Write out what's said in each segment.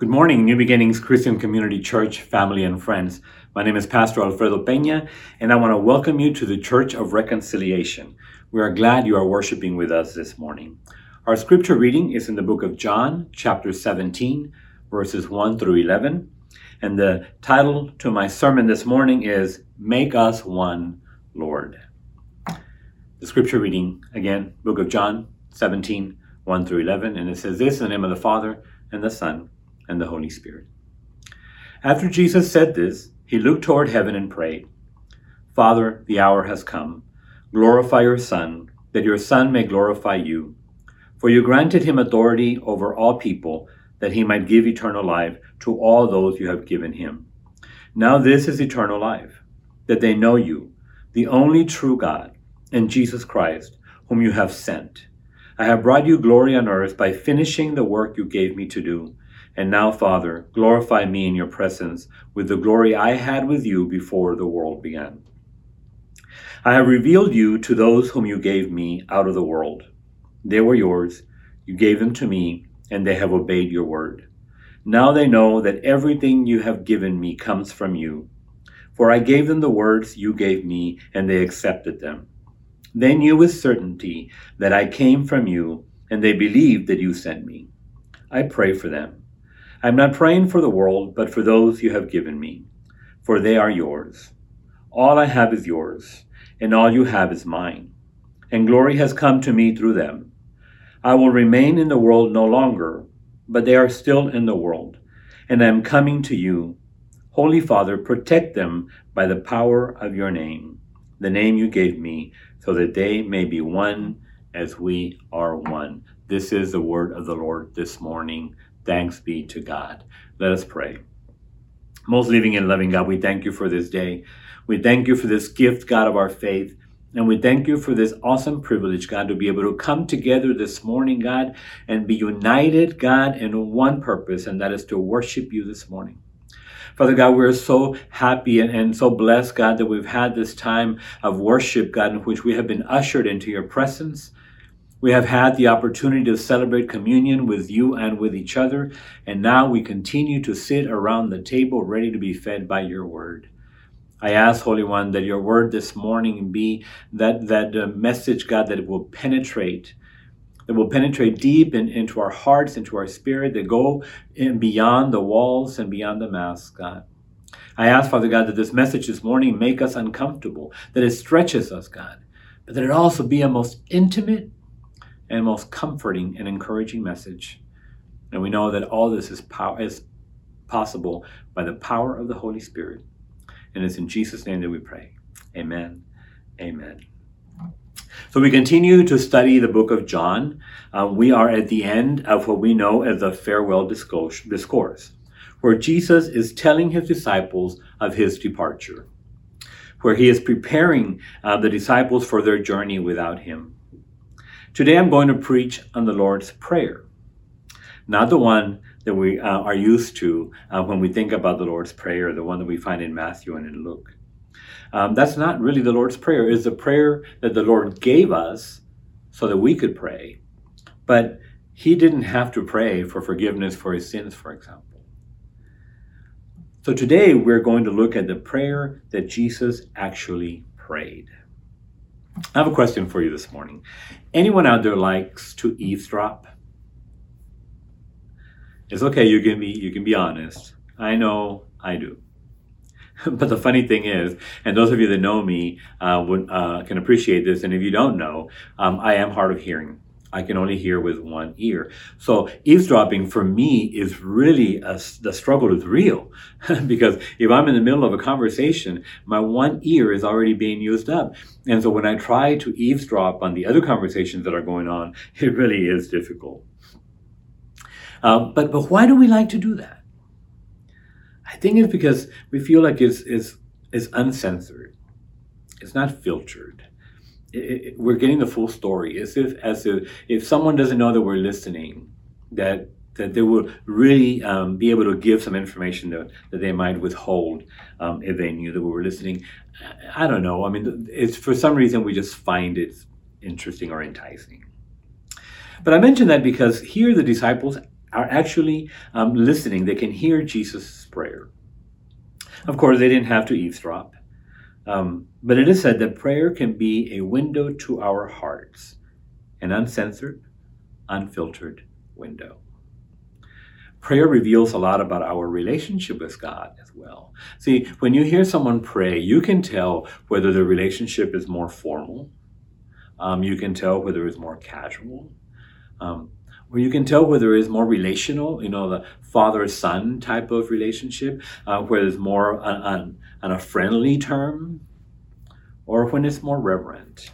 Good morning, New Beginnings Christian Community Church, family, and friends. My name is Pastor Alfredo Peña, and I want to welcome you to the Church of Reconciliation. We are glad you are worshiping with us this morning. Our scripture reading is in the book of John, chapter 17, verses 1 through 11. And the title to my sermon this morning is Make Us One, Lord. The scripture reading, again, book of John 17, 1 through 11. And it says this in the name of the Father, and the Son, and the Holy Spirit. After Jesus said this, he looked toward heaven and prayed, Father, the hour has come. Glorify your Son, that your Son may glorify you. For you granted him authority over all people, that he might give eternal life to all those you have given him. Now this is eternal life, that they know you, the only true God, and Jesus Christ, whom you have sent. I have brought you glory on earth by finishing the work you gave me to do. And now, Father, glorify me in your presence with the glory I had with you before the world began. I have revealed you to those whom you gave me out of the world. They were yours, you gave them to me, and they have obeyed your word. Now they know that everything you have given me comes from you. For I gave them the words you gave me, and they accepted them. They knew with certainty that I came from you, and they believed that you sent me. I pray for them. I'm not praying for the world, but for those you have given me, for they are yours. All I have is yours, and all you have is mine, and glory has come to me through them. I will remain in the world no longer, but they are still in the world, and I am coming to you. Holy Father, protect them by the power of your name, the name you gave me, so that they may be one as we are one. This is the word of the Lord this morning. Thanks be to God. Let us pray. Most living and loving God, we thank you for this day. We thank you for this gift, God, of our faith. And we thank you for this awesome privilege, God, to be able to come together this morning, God, and be united, God, in one purpose, and that is to worship you this morning. Father God, we're so happy and, and, so blessed, God, that we've had this time of worship, God, in which we have been ushered into your presence. We have had the opportunity to celebrate communion with you and with each other, and now we continue to sit around the table ready to be fed by your word. I ask, Holy One, that your word this morning be that, that uh, message, God, that it will penetrate, that will penetrate deep in, into our hearts, into our spirit, that go in beyond the walls and beyond the mask, God. I ask, Father God, that this message this morning make us uncomfortable, that it stretches us, God, but that it also be a most intimate and most comforting and encouraging message. And we know that all this is, pow- is possible by the power of the Holy Spirit. And it's in Jesus' name that we pray. Amen. Amen. So we continue to study the book of John. Uh, we are at the end of what we know as the farewell discourse, where Jesus is telling his disciples of his departure, where he is preparing uh, the disciples for their journey without him. Today I'm going to preach on the Lord's Prayer, not the one that we uh, are used to uh, when we think about the Lord's Prayer, the one that we find in Matthew and in Luke. Um, that's not really the Lord's Prayer. It's the prayer that the Lord gave us so that we could pray. But he didn't have to pray for forgiveness for his sins, for example. So today we're going to look at the prayer that Jesus actually prayed. I have a question for you this morning. Anyone out there likes to eavesdrop? It's okay, you can be you can be honest. I know I do. but the funny thing is, and those of you that know me uh, would, uh, can appreciate this, and if you don't know, um, I am hard of hearing. I can only hear with one ear. So eavesdropping for me is really a, the struggle is real because if I'm in the middle of a conversation, my one ear is already being used up. And so when I try to eavesdrop on the other conversations that are going on, it really is difficult. Um, but, but why do we like to do that? I think it's because we feel like it's, it's, it's uncensored. It's not filtered it, it, we're getting the full story. As if as if if someone doesn't know that we're listening, that that they will really um, be able to give some information that, that they might withhold um, if they knew that we were listening. I don't know. I mean, it's for some reason we just find it interesting or enticing. But I mention that because here the disciples are actually um, listening. They can hear Jesus' prayer. Of course, they didn't have to eavesdrop. Um, but it is said that prayer can be a window to our hearts, an uncensored, unfiltered window. Prayer reveals a lot about our relationship with God as well. See, when you hear someone pray, you can tell whether the relationship is more formal, um, you can tell whether it's more casual, um, or you can tell whether it's more relational, you know, the father son type of relationship, uh, where it's more on, on, on a friendly term, or when it's more reverent.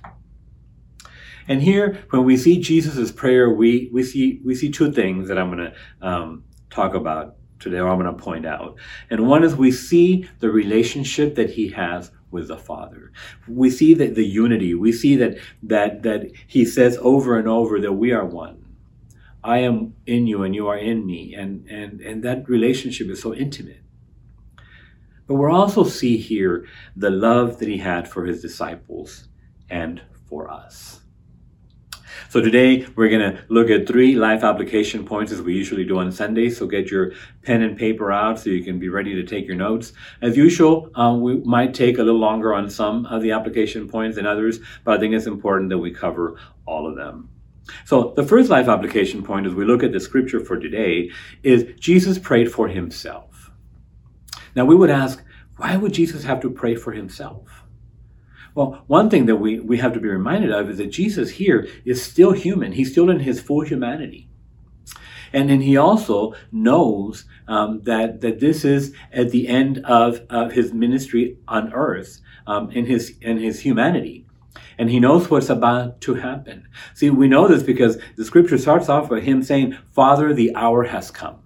And here, when we see Jesus' prayer, we, we, see, we see two things that I'm going to um, talk about today, or I'm going to point out. And one is we see the relationship that he has with the Father. We see that the unity. We see that that that he says over and over that we are one. I am in you and you are in me. And and and that relationship is so intimate. But we also see here the love that he had for his disciples and for us. So today we're going to look at three life application points as we usually do on Sundays. So get your pen and paper out so you can be ready to take your notes. As usual, um, we might take a little longer on some of the application points than others, but I think it's important that we cover all of them. So the first life application point as we look at the scripture for today is Jesus prayed for himself. Now we would ask, why would Jesus have to pray for himself? Well, one thing that we, we have to be reminded of is that Jesus here is still human. He's still in his full humanity. And then he also knows um, that, that this is at the end of, of his ministry on earth um, in, his, in his humanity. And he knows what's about to happen. See, we know this because the scripture starts off by him saying, Father, the hour has come.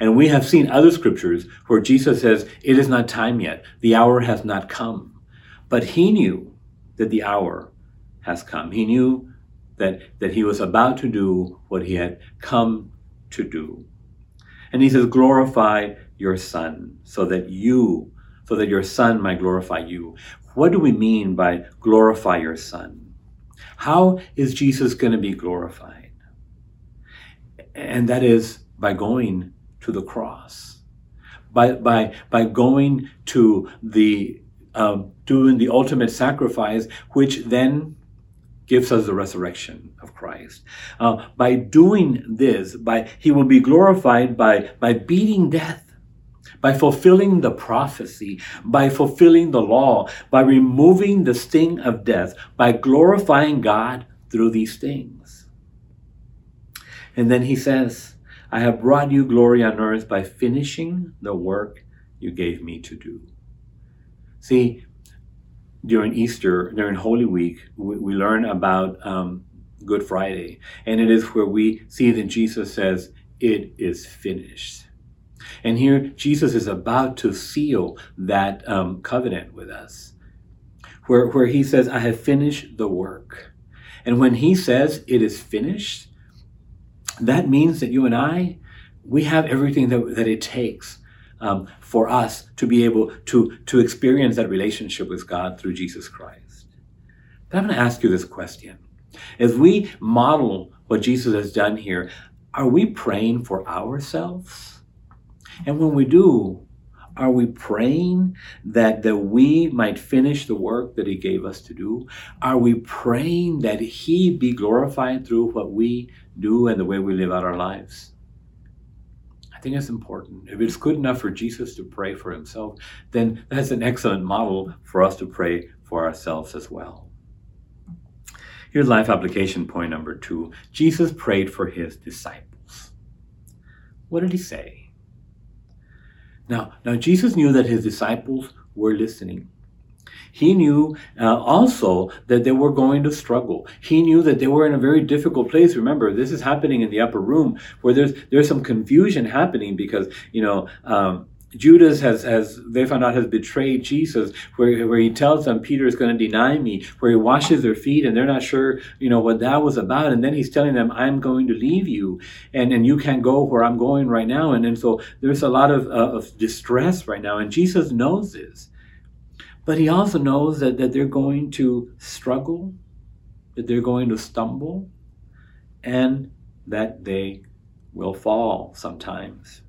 And we have seen other scriptures where Jesus says, It is not time yet. The hour has not come. But he knew that the hour has come. He knew that, that he was about to do what he had come to do. And he says, glorify your son so that you, so that your son might glorify you. What do we mean by glorify your son? How is Jesus going to be glorified? And that is by going to the cross. By, by, by going to the um, doing the ultimate sacrifice, which then gives us the resurrection of Christ. Uh, by doing this, by he will be glorified by by beating death, by fulfilling the prophecy, by fulfilling the law, by removing the sting of death, by glorifying God through these things. And then he says, I have brought you glory on earth by finishing the work you gave me to do. See, during Easter, during Holy Week, we, we learn about um, Good Friday, and it is where we see that Jesus says, It is finished. And here, Jesus is about to seal that um, covenant with us, where, where he says, I have finished the work. And when he says it is finished, that means that you and I, we have everything that, that it takes um, for us to be able to, to experience that relationship with God through Jesus Christ. But I'm going to ask you this question. As we model what Jesus has done here, are we praying for ourselves? And when we do, are we praying that, that we might finish the work that He gave us to do? Are we praying that He be glorified through what we do and the way we live out our lives? I think it's important. If it's good enough for Jesus to pray for himself, then that's an excellent model for us to pray for ourselves as well. Here's life application point number two Jesus prayed for his disciples. What did he say? Now, now Jesus knew that his disciples were listening. He knew uh, also that they were going to struggle. He knew that they were in a very difficult place. Remember, this is happening in the upper room where there's there's some confusion happening because you know. Um, Judas has, has they found out has betrayed Jesus, where, where he tells them Peter is going to deny me, where he washes their feet and they're not sure, you know, what that was about. And then he's telling them, I'm going to leave you and, and you can't go where I'm going right now. And, and so there's a lot of, uh, of distress right now. And Jesus knows this. But he also knows that, that they're going to struggle, that they're going to stumble, and that they will fall sometimes.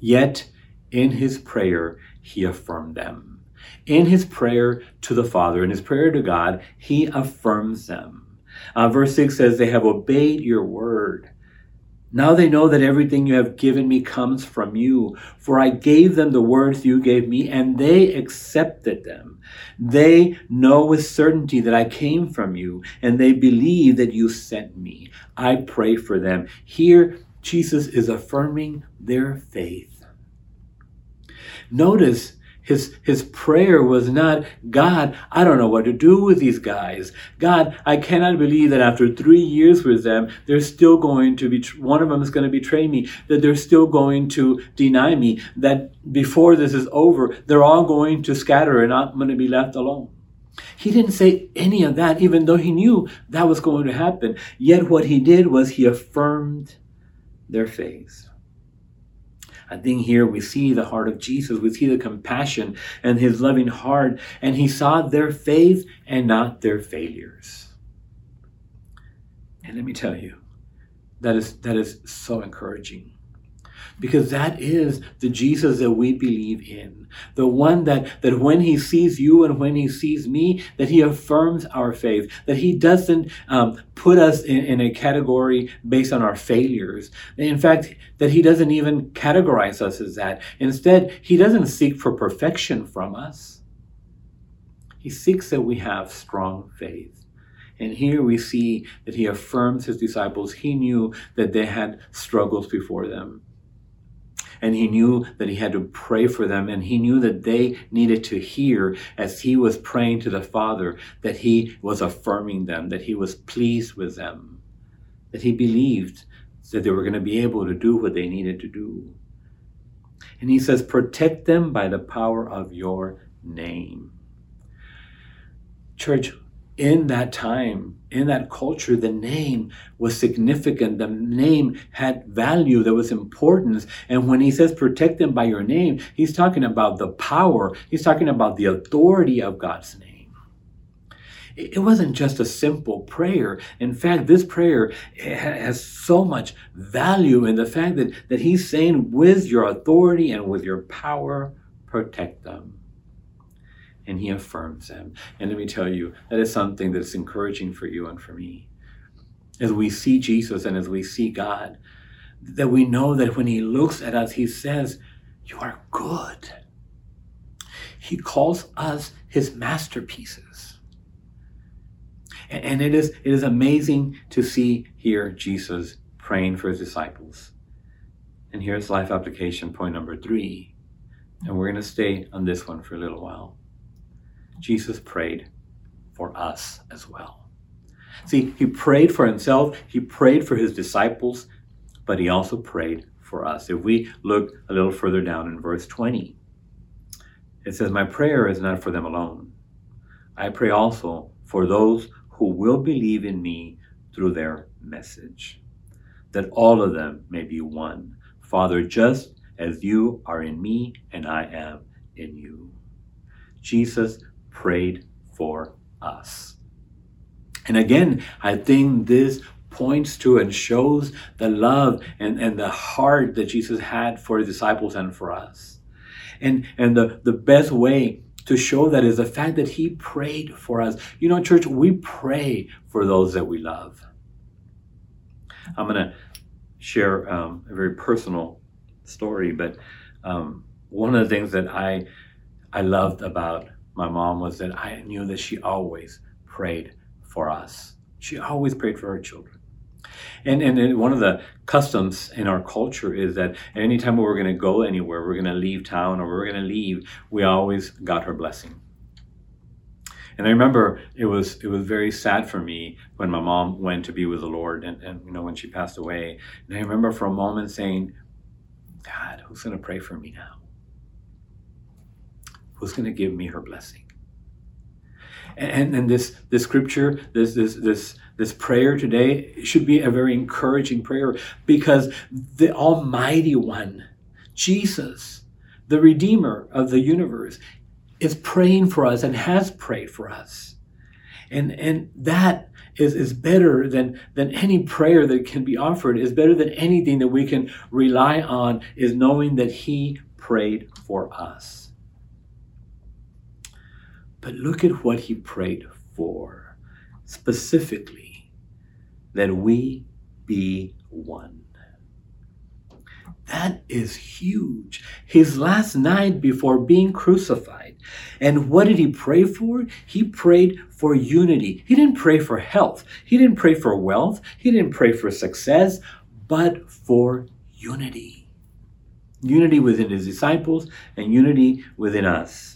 Yet, in his prayer, he affirmed them. In his prayer to the Father, in his prayer to God, he affirms them. Uh, verse 6 says, They have obeyed your word. Now they know that everything you have given me comes from you, for I gave them the words you gave me, and they accepted them. They know with certainty that I came from you, and they believe that you sent me. I pray for them. Here, Jesus is affirming their faith. Notice his, his prayer was not, God, I don't know what to do with these guys. God, I cannot believe that after three years with them, they're still going to be, one of them is going to betray me, that they're still going to deny me, that before this is over, they're all going to scatter and I'm going to be left alone. He didn't say any of that, even though he knew that was going to happen. Yet what he did was he affirmed their faith. I think here we see the heart of Jesus. We see the compassion and his loving heart. And he saw their faith and not their failures. And let me tell you, that is, that is so encouraging because that is the Jesus that we believe in. The one that, that when he sees you and when he sees me, that he affirms our faith, that he doesn't um, put us in, in a category based on our failures. In fact, that he doesn't even categorize us as that. Instead, he doesn't seek for perfection from us. He seeks that we have strong faith. And here we see that he affirms his disciples. He knew that they had struggles before them and he knew that he had to pray for them and he knew that they needed to hear as he was praying to the father that he was affirming them that he was pleased with them that he believed that they were going to be able to do what they needed to do. And he says protect them by the power of your name. Church in that time, in that culture, the name was significant. The name had value. There was importance. And when he says protect them by your name, he's talking about the power. He's talking about the authority of God's name. It wasn't just a simple prayer. In fact, this prayer has so much value in the fact that, that he's saying, with your authority and with your power, protect them and he affirms them. And let me tell you, that is something that's encouraging for you and for me. As we see Jesus and as we see God, that we know that when he looks at us, he says, You are good. He calls us his masterpieces. And it is, it is amazing to see here Jesus praying for his disciples. And here's life application point number three. And we're going to stay on this one for a little while. Jesus prayed for us as well. See, he prayed for himself, he prayed for his disciples, but he also prayed for us. If we look a little further down in verse 20, it says, My prayer is not for them alone. I pray also for those who will believe in me through their message, that all of them may be one. Father, just as you are in me and I am in you. Jesus prayed for us. And again, I think this points to and shows the love and, and the heart that Jesus had for his disciples and for us. And, and the, the best way to show that is the fact that he prayed for us. You know, church, we pray for those that we love. I'm going to share um, a very personal story, but um, one of the things that I I loved about my mom was that I knew that she always prayed for us. She always prayed for her children. And, and one of the customs in our culture is that anytime we were going to go anywhere, we're going to leave town or we're going to leave, we always got her blessing. And I remember it was it was very sad for me when my mom went to be with the Lord and, and you know when she passed away. And I remember for a moment saying, God, who's going to pray for me now? Who's going to give me her blessing. And, and this, this scripture, this, this, this, this prayer today should be a very encouraging prayer because the Almighty One, Jesus, the Redeemer of the universe, is praying for us and has prayed for us. And, and that is, is better than, than any prayer that can be offered, is better than anything that we can rely on, is knowing that He prayed for us. But look at what He prayed for specifically that we be one. That is huge. His last night before being crucified. And what did he pray for? He prayed for unity. He didn't pray for health. He didn't pray for wealth. He didn't pray for success, but for unity. Unity within his disciples and unity within us.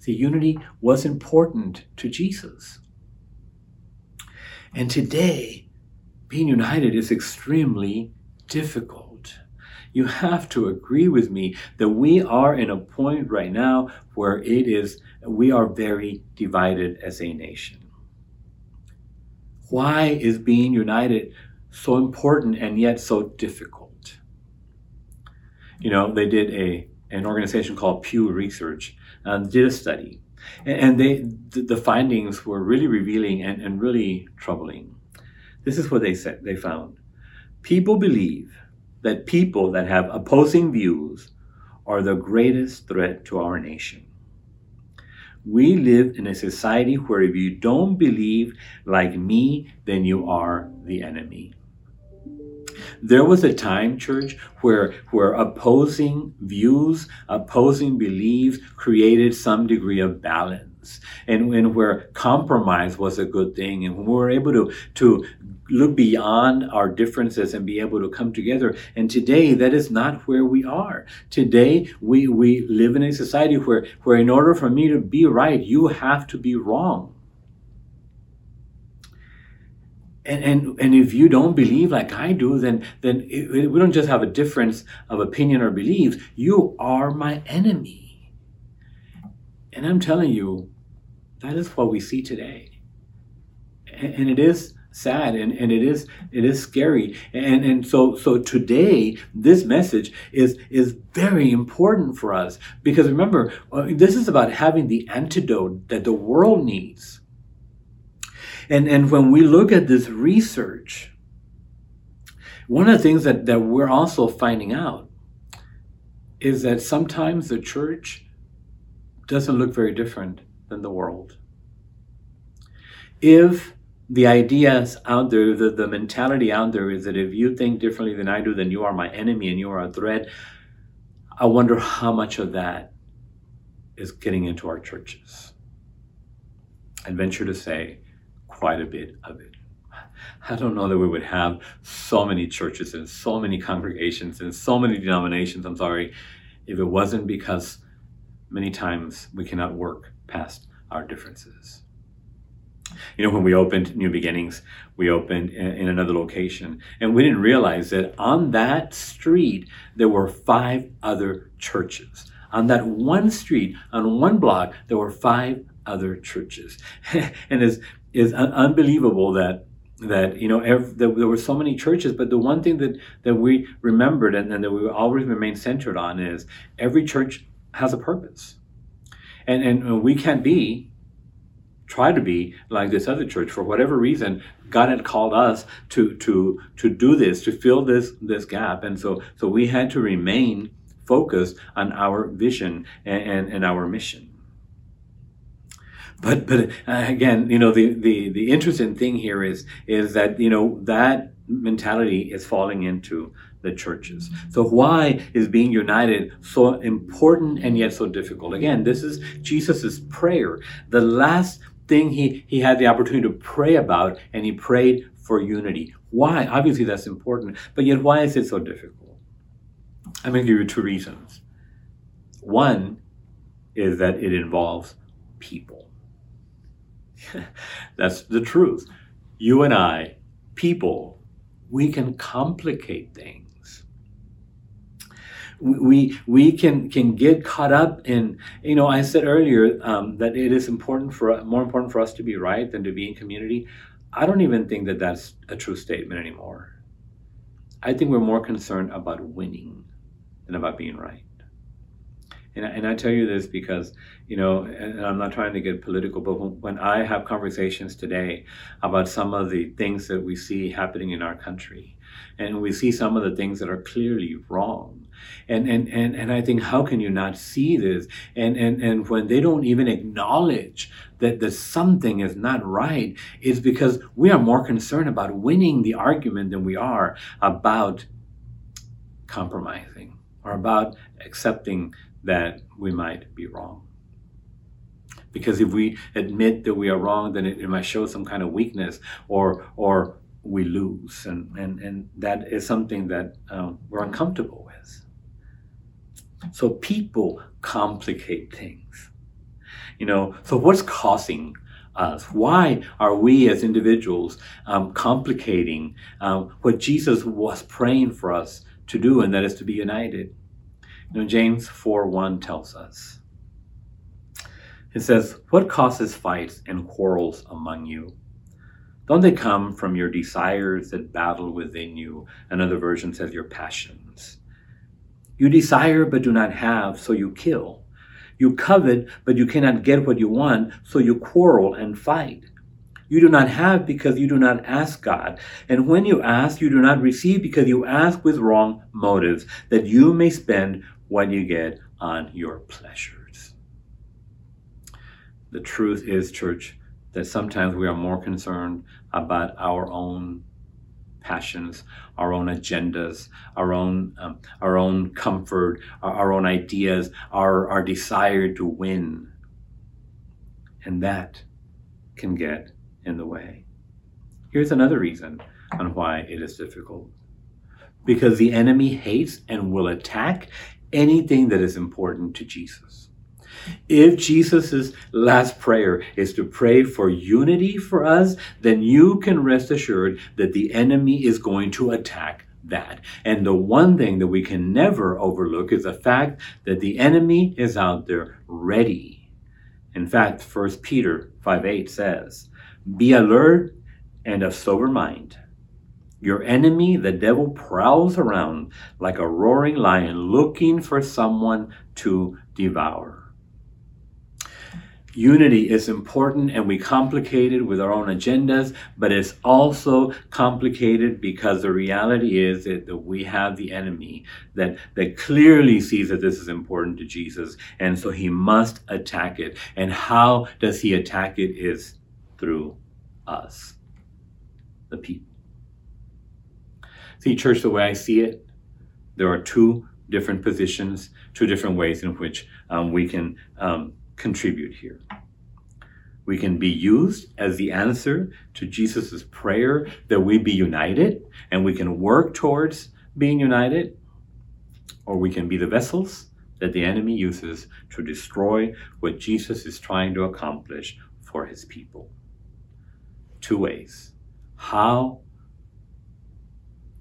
See, unity was important to Jesus. And today, being united is extremely difficult you have to agree with me that we are in a point right now where it is, we are very divided as a nation. Why is being united so important and yet so difficult? You know, they did a, an organization called Pew Research uh, did a study, and they the findings were really revealing and, and really troubling. This is what they said they found. People believe that people that have opposing views are the greatest threat to our nation. We live in a society where if you don't believe like me, then you are the enemy. There was a time, church, where, where opposing views, opposing beliefs created some degree of balance. And, and where compromise was a good thing. And when we were able to, to look beyond our differences and be able to come together. And today, that is not where we are. Today, we, we live in a society where, where in order for me to be right, you have to be wrong. And, and, and if you don't believe like I do, then, then it, we don't just have a difference of opinion or beliefs. You are my enemy. And I'm telling you, that is what we see today. And, and it is sad and, and it is it is scary and and so so today this message is is very important for us because remember uh, this is about having the antidote that the world needs and and when we look at this research one of the things that that we're also finding out is that sometimes the church doesn't look very different than the world if the ideas out there, the, the mentality out there is that if you think differently than I do, then you are my enemy and you are a threat. I wonder how much of that is getting into our churches. I'd venture to say quite a bit of it. I don't know that we would have so many churches and so many congregations and so many denominations, I'm sorry, if it wasn't because many times we cannot work past our differences. You know, when we opened New Beginnings, we opened in, another location, and we didn't realize that on that street there were five other churches. On that one street, on one block, there were five other churches, and it's is unbelievable that that you know there, there, were so many churches but the one thing that that we remembered and, and that we always remain centered on is every church has a purpose. And and we can't be try to be like this other church for whatever reason god had called us to to to do this to fill this this gap. And so so we had to remain focused on our vision and and, and our mission but but uh, again you know the, the the interesting thing here is is that you know that mentality is falling into the churches. So why is being united so important and yet so difficult? Again, this is Jesus's prayer. The last thing he, he had the opportunity to pray about, and he prayed for unity. Why? Obviously, that's important, but yet, why is it so difficult? I'm going to give you two reasons. One is that it involves people. that's the truth. You and I, people, we can complicate things. We we can can get caught up in you know i said earlier um, that it is important for more important for us to be right than to be in community. I don't even think that that's a true statement anymore. I think we're more concerned about winning than about being right And, and I tell you this because, you know, and I'm not trying to get political, but when I have conversations today about some of the things that we see happening in our country, and we see some of the things that are clearly wrong. And, and, and, and I think, how can you not see this? And, and, and when they don't even acknowledge that, that something is not right, it's because we are more concerned about winning the argument than we are about compromising or about accepting that we might be wrong. Because if we admit that we are wrong, then it, it might show some kind of weakness or, or we lose. And, and, and that is something that um, we're uncomfortable with. So people complicate things. You know, so what's causing us? Why are we as individuals um, complicating um, what Jesus was praying for us to do, and that is to be united? James 4 1 tells us. It says, What causes fights and quarrels among you? Don't they come from your desires that battle within you? Another version says your passions. You desire but do not have, so you kill. You covet but you cannot get what you want, so you quarrel and fight. You do not have because you do not ask God. And when you ask, you do not receive because you ask with wrong motives, that you may spend what you get on your pleasures. The truth is, church, that sometimes we are more concerned about our own passions, our own agendas, our own um, our own comfort, our, our own ideas, our our desire to win, and that can get in the way. Here's another reason on why it is difficult. Because the enemy hates and will attack anything that is important to Jesus. If Jesus' last prayer is to pray for unity for us, then you can rest assured that the enemy is going to attack that. And the one thing that we can never overlook is the fact that the enemy is out there ready. In fact, 1 Peter 5 8 says, Be alert and of sober mind. Your enemy, the devil, prowls around like a roaring lion looking for someone to devour. Unity is important and we complicate it with our own agendas, but it's also complicated because the reality is that, we have the enemy that, that clearly sees that this is important to Jesus, and so he must attack it. And how does he attack it is through us, the people. See, church, the way I see it, there are two different positions, two different ways in which um, we can um, contribute here. We can be used as the answer to Jesus' prayer that we be united, and we can work towards being united, or we can be the vessels that the enemy uses to destroy what Jesus is trying to accomplish for his people. Two ways. How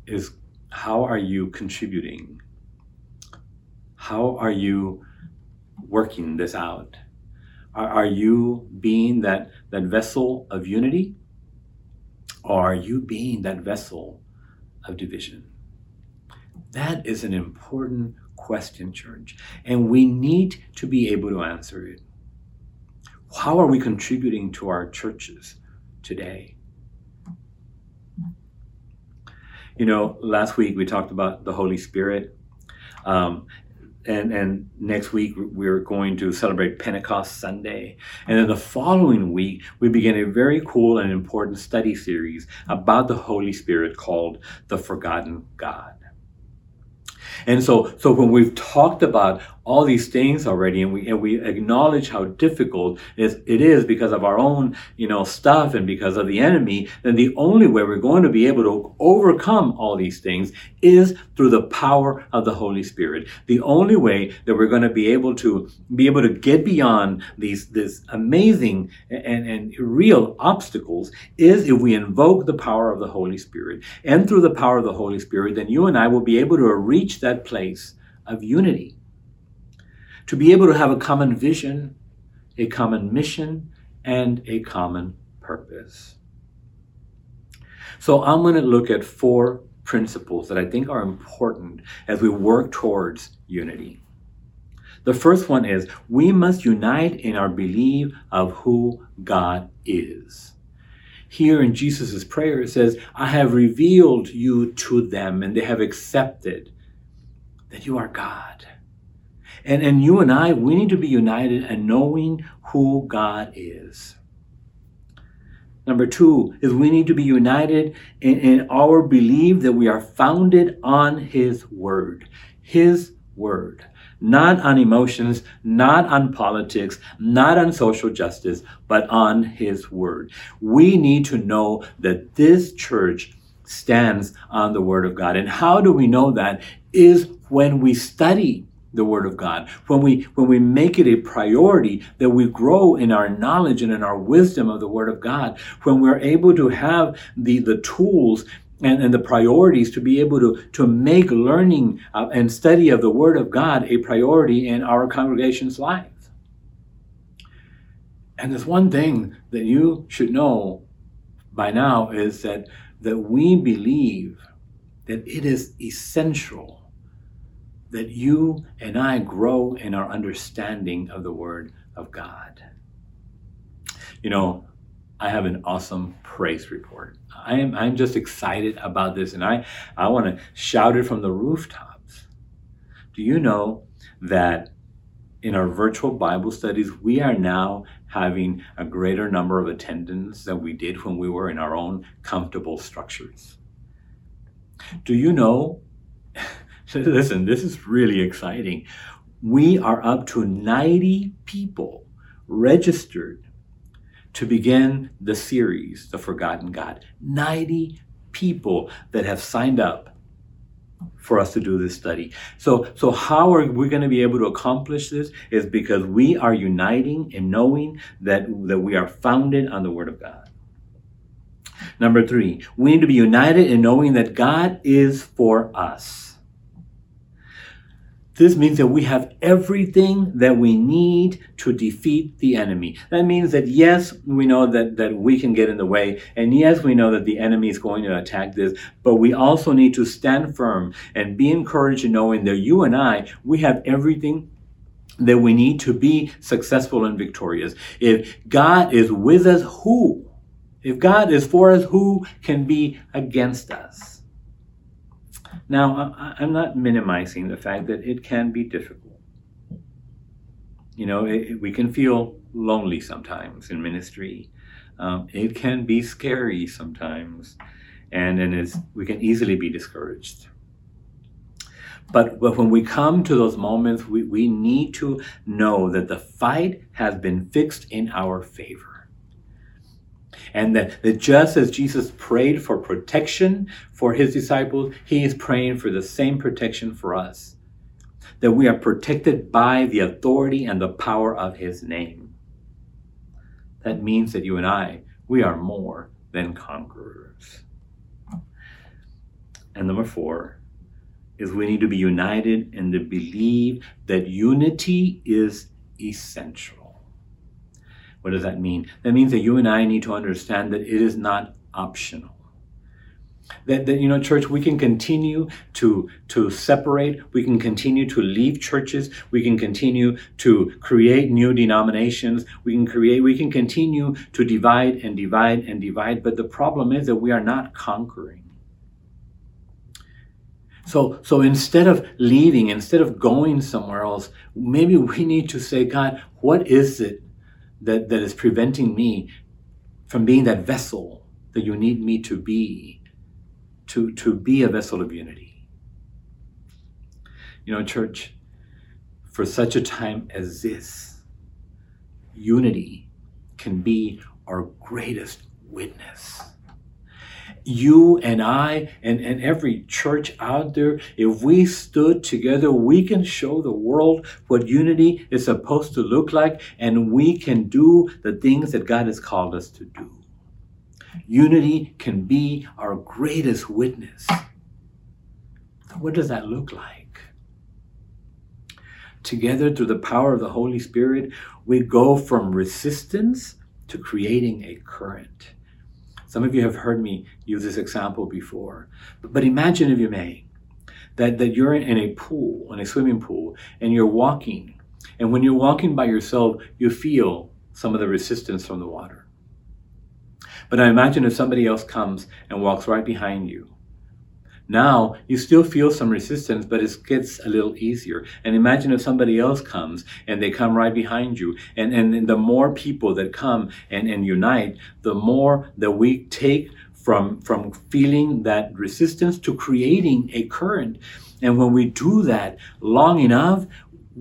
is how are you contributing? How are you working this out? Are, are you being that, that vessel of unity? Or are you being that vessel of division? That is an important question, church, and we need to be able to answer it. How are we contributing to our churches today? You know, last week we talked about the Holy Spirit. Um, and and next week we're going to celebrate Pentecost Sunday, and then the following week we begin a very cool and important study series about the Holy Spirit called the Forgotten God. And so, so when we've talked about all these things already and we, and we acknowledge how difficult it is because of our own, you know, stuff and because of the enemy, then the only way we're going to be able to overcome all these things is through the power of the Holy Spirit. The only way that we're going to be able to be able to get beyond these, this amazing and, and real obstacles is if we invoke the power of the Holy Spirit. And through the power of the Holy Spirit, then you and I will be able to reach that place of unity to be able to have a common vision, a common mission, and a common purpose. So I'm going to look at four principles that I think are important as we work towards unity. The first one is we must unite in our belief of who God is. Here in Jesus' prayer, it says, I have revealed you to them, and they have accepted that you are God. And, and you and I, we need to be united in knowing who God is. Number two is we need to be united in, in our belief that we are founded on His Word. His Word. Not on emotions, not on politics, not on social justice, but on His Word. We need to know that this church stands on the Word of God. And how do we know that? Is when we study the word of god. When we when we make it a priority that we grow in our knowledge and in our wisdom of the word of god when we're able to have the the tools and, and the priorities to be able to to make learning uh, and study of the word of god a priority in our congregation's life. And there's one thing that you should know by now is that that we believe that it is essential that you and I grow in our understanding of the Word of God. You know, I have an awesome praise report. I am I'm just excited about this and I, I want to shout it from the rooftops. Do you know that in our virtual Bible studies, we are now having a greater number of attendance than we did when we were in our own comfortable structures? Do you know Listen, this is really exciting. We are up to 90 people registered to begin the series, The Forgotten God. 90 people that have signed up for us to do this study. So, so how are we going to be able to accomplish this? Is because we are uniting and knowing that, that we are founded on the Word of God. Number three, we need to be united in knowing that God is for us. This means that we have everything that we need to defeat the enemy. That means that yes, we know that, that we can get in the way. And yes, we know that the enemy is going to attack this, but we also need to stand firm and be encouraged in knowing that you and I, we have everything that we need to be successful and victorious. If God is with us, who? If God is for us, who can be against us? Now, I'm not minimizing the fact that it can be difficult. You know, it, we can feel lonely sometimes in ministry. Um, it can be scary sometimes, and and it's, we can easily be discouraged. But, but when we come to those moments, we, we need to know that the fight has been fixed in our favor. And that, that just as Jesus prayed for protection for his disciples, he is praying for the same protection for us. That we are protected by the authority and the power of his name. That means that you and I, we are more than conquerors. And number four is we need to be united in the belief that unity is essential. What does that mean? That means that you and I need to understand that it is not optional. That, that, you know church we can continue to to separate we can continue to leave churches we can continue to create new denominations we can create we can continue to divide and divide and divide but the problem is that we are not conquering so so instead of leaving instead of going somewhere else maybe we need to say god what is it that, that is preventing me from being that vessel that you need me to be, to, to be a vessel of unity. You know, church, for such a time as this, unity can be our greatest witness you and I and, and every church out there, if we stood together, we can show the world what unity is supposed to look like, and we can do the things that God has called us to do. Unity can be our greatest witness. What does that look like? Together, through the power of the Holy Spirit, we go from resistance to creating a current some of you have heard me use this example before. But, imagine, if you may, that, that you're in a pool, in a swimming pool, and you're walking And when you're walking by yourself, you feel some of the resistance from the water. But I imagine if somebody else comes and walks right behind you, now you still feel some resistance, but it gets a little easier. And imagine if somebody else comes and they come right behind you. And, and the more people that come and, and unite, the more that we take from, from feeling that resistance to creating a current. And when we do that long enough,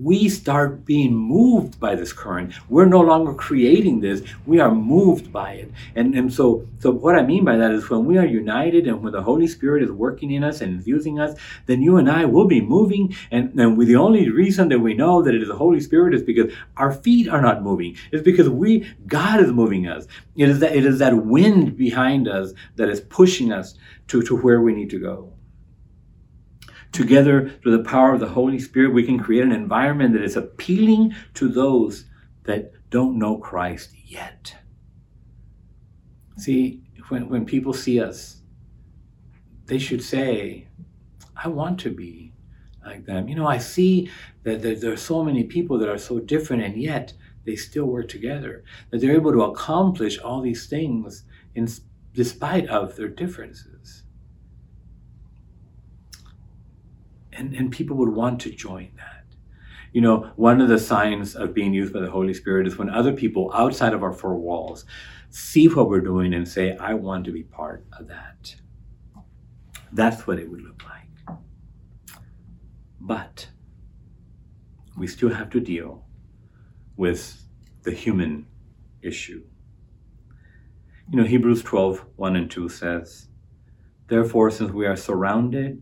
we start being moved by this current. We're no longer creating this. We are moved by it. And, and so, so what I mean by that is when we are united and when the Holy Spirit is working in us and infusing us, then you and I will be moving. And, and the only reason that we know that it is the Holy Spirit is because our feet are not moving. It's because we, God is moving us. It is that, it is that wind behind us that is pushing us to, to where we need to go. Together, through the power of the Holy Spirit, we can create an environment that is appealing to those that don't know Christ yet. See, when, when people see us, they should say, I want to be like them. You know, I see that, that there are so many people that are so different, and yet they still work together. That they're able to accomplish all these things in despite of their differences. And, and people would want to join that. You know, one of the signs of being used by the Holy Spirit is when other people outside of our four walls see what we're doing and say, I want to be part of that. That's what it would look like. But we still have to deal with the human issue. You know, Hebrews 12, 1 and 2 says, Therefore, since we are surrounded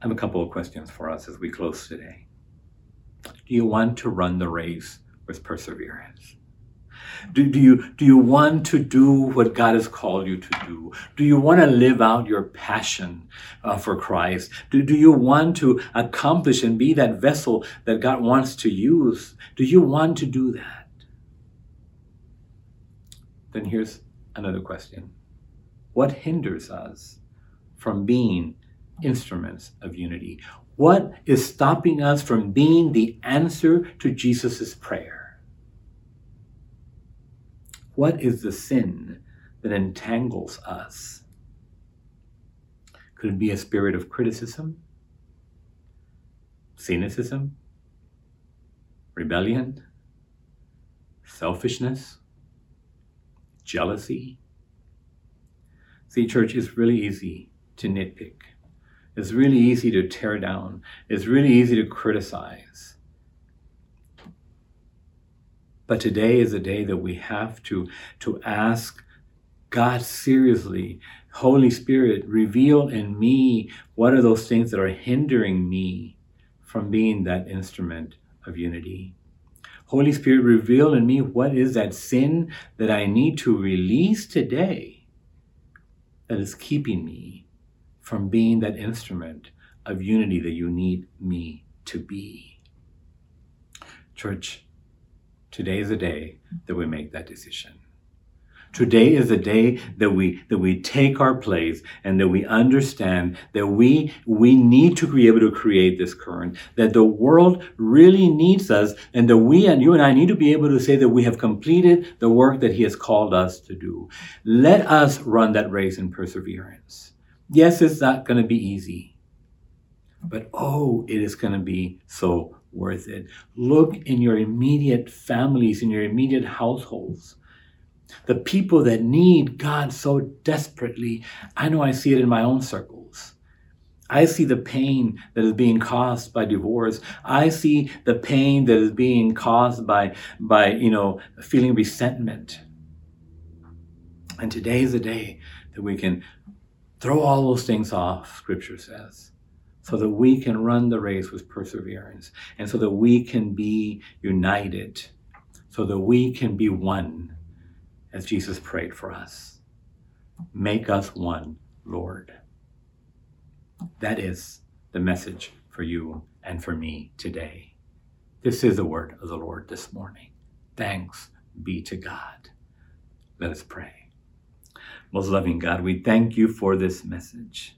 I have a couple of questions for us as we close today. Do you want to run the race with perseverance? Do, do, you, do you want to do what God has called you to do? Do you want to live out your passion uh, for Christ? Do, do you want to accomplish and be that vessel that God wants to use? Do you want to do that? Then here's another question What hinders us from being instruments of unity? What is stopping us from being the answer to Jesus' prayer? What is the sin that entangles us? Could it be a spirit of criticism, cynicism, rebellion, selfishness, jealousy? See, church, it's really easy to nitpick. It's really easy to tear down. It's really easy to criticize. But today is a day that we have to, to ask God seriously, Holy Spirit, reveal in me what are those things that are hindering me from being that instrument of unity. Holy Spirit, reveal in me what is that sin that I need to release today that is keeping me from being that instrument of unity that you need me to be. Church, today is the day that we make that decision. Today is the day that we that we take our place and that we understand that we we need to be able to create this current, that the world really needs us, and that we and you and I need to be able to say that we have completed the work that He has called us to do. Let us run that race in perseverance. Yes, it's not going to be easy, but oh, it is going to be so worth it. Look in your immediate families, in your immediate households. The people that need God so desperately. I know I see it in my own circles. I see the pain that is being caused by divorce. I see the pain that is being caused by, by you know, feeling resentment. And today is the day that we can Throw all those things off, scripture says, so that we can run the race with perseverance and so that we can be united, so that we can be one as Jesus prayed for us. Make us one, Lord. That is the message for you and for me today. This is the word of the Lord this morning. Thanks be to God. Let us pray. Most loving God, we thank you for this message.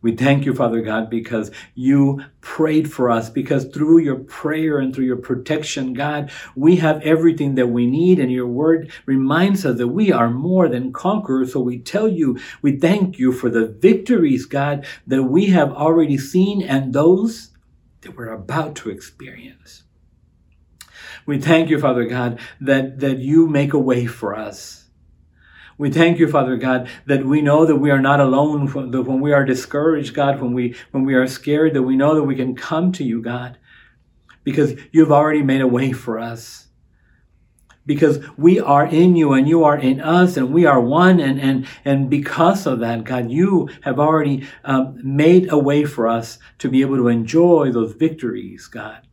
We thank you, Father God, because you prayed for us, because through your prayer and through your protection, God, we have everything that we need. And your word reminds us that we are more than conquerors. So we tell you, we thank you for the victories, God, that we have already seen and those that we're about to experience. We thank you, Father God, that, that you make a way for us we thank you, Father God, that we know that we are not alone that when we are discouraged, God, when we, when we are scared, that we know that we can come to you, God, because you've already made a way for us. Because we are in you and you are in us and we are one. And, and, and because of that, God, you have already um, made a way for us to be able to enjoy those victories, God.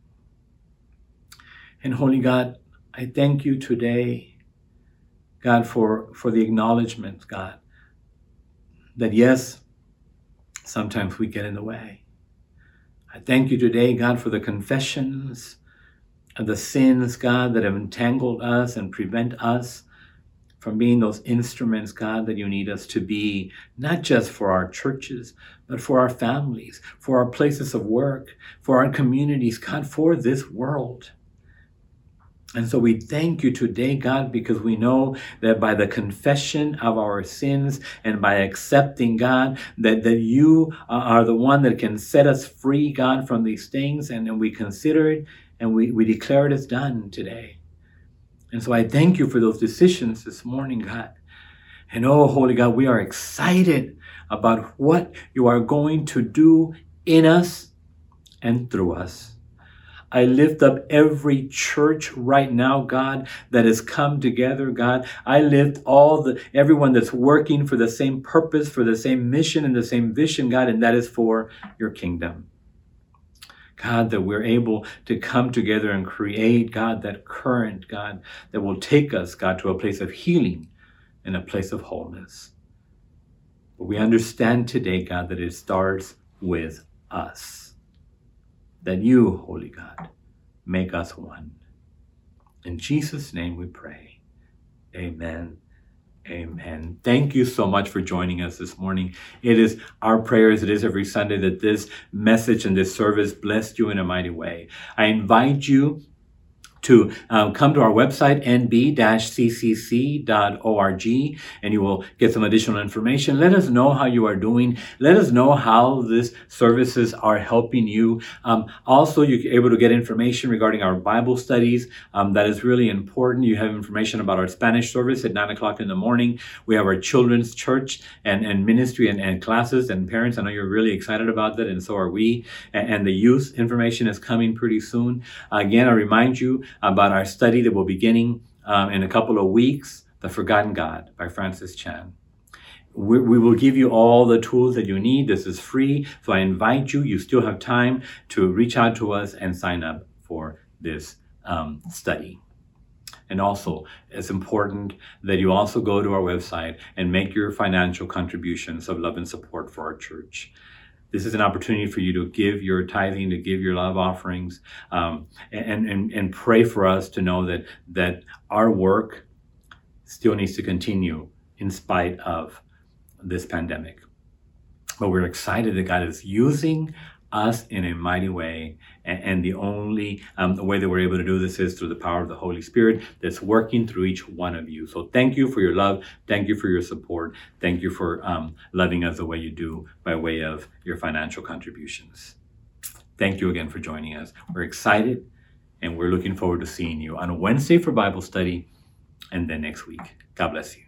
And Holy God, I thank you today God, for, for the acknowledgement, God, that yes, sometimes we get in the way. I thank you today, God, for the confessions of the sins, God, that have entangled us and prevent us from being those instruments, God, that you need us to be, not just for our churches, but for our families, for our places of work, for our communities, God, for this world. And so we thank you today, God, because we know that by the confession of our sins and by accepting, God, that, that you uh, are the one that can set us free, God, from these things. And, and we consider it and we, we declare it as done today. And so I thank you for those decisions this morning, God. And oh, Holy God, we are excited about what you are going to do in us and through us. I lift up every church right now, God, that has come together, God. I lift all the, everyone that's working for the same purpose, for the same mission and the same vision, God, and that is for your kingdom. God, that we're able to come together and create, God, that current, God, that will take us, God, to a place of healing and a place of wholeness. But we understand today, God, that it starts with us that you, Holy God, make us one. In Jesus' name we pray. Amen. Amen. Thank you so much for joining us this morning. It is our prayers, it is every Sunday that this message and this service blessed you in a mighty way. I invite you to um, come to our website, nb-ccc.org, and you will get some additional information. Let us know how you are doing. Let us know how these services are helping you. Um, also, you're able to get information regarding our Bible studies. Um, that is really important. You have information about our Spanish service at 9 o'clock in the morning. We have our children's church and, and ministry and, and classes and parents. I know you're really excited about that, and so are we. And, and the youth information is coming pretty soon. Again, I remind you, about our study that will be beginning um, in a couple of weeks, The Forgotten God by Francis Chan. We, we, will give you all the tools that you need. This is free. So I invite you, you still have time to reach out to us and sign up for this um, study. And also, it's important that you also go to our website and make your financial contributions of love and support for our church this is an opportunity for you to give your tithing, to give your love offerings, um, and, and, and pray for us to know that, that our work still needs to continue in spite of this pandemic. But we're excited that God is using us in a mighty way. And, the only um, way that we're able to do this is through the power of the Holy Spirit that's working through each one of you. So thank you for your love. Thank you for your support. Thank you for um, loving us the way you do by way of your financial contributions. Thank you again for joining us. We're excited and we're looking forward to seeing you on Wednesday for Bible study and then next week. God bless you.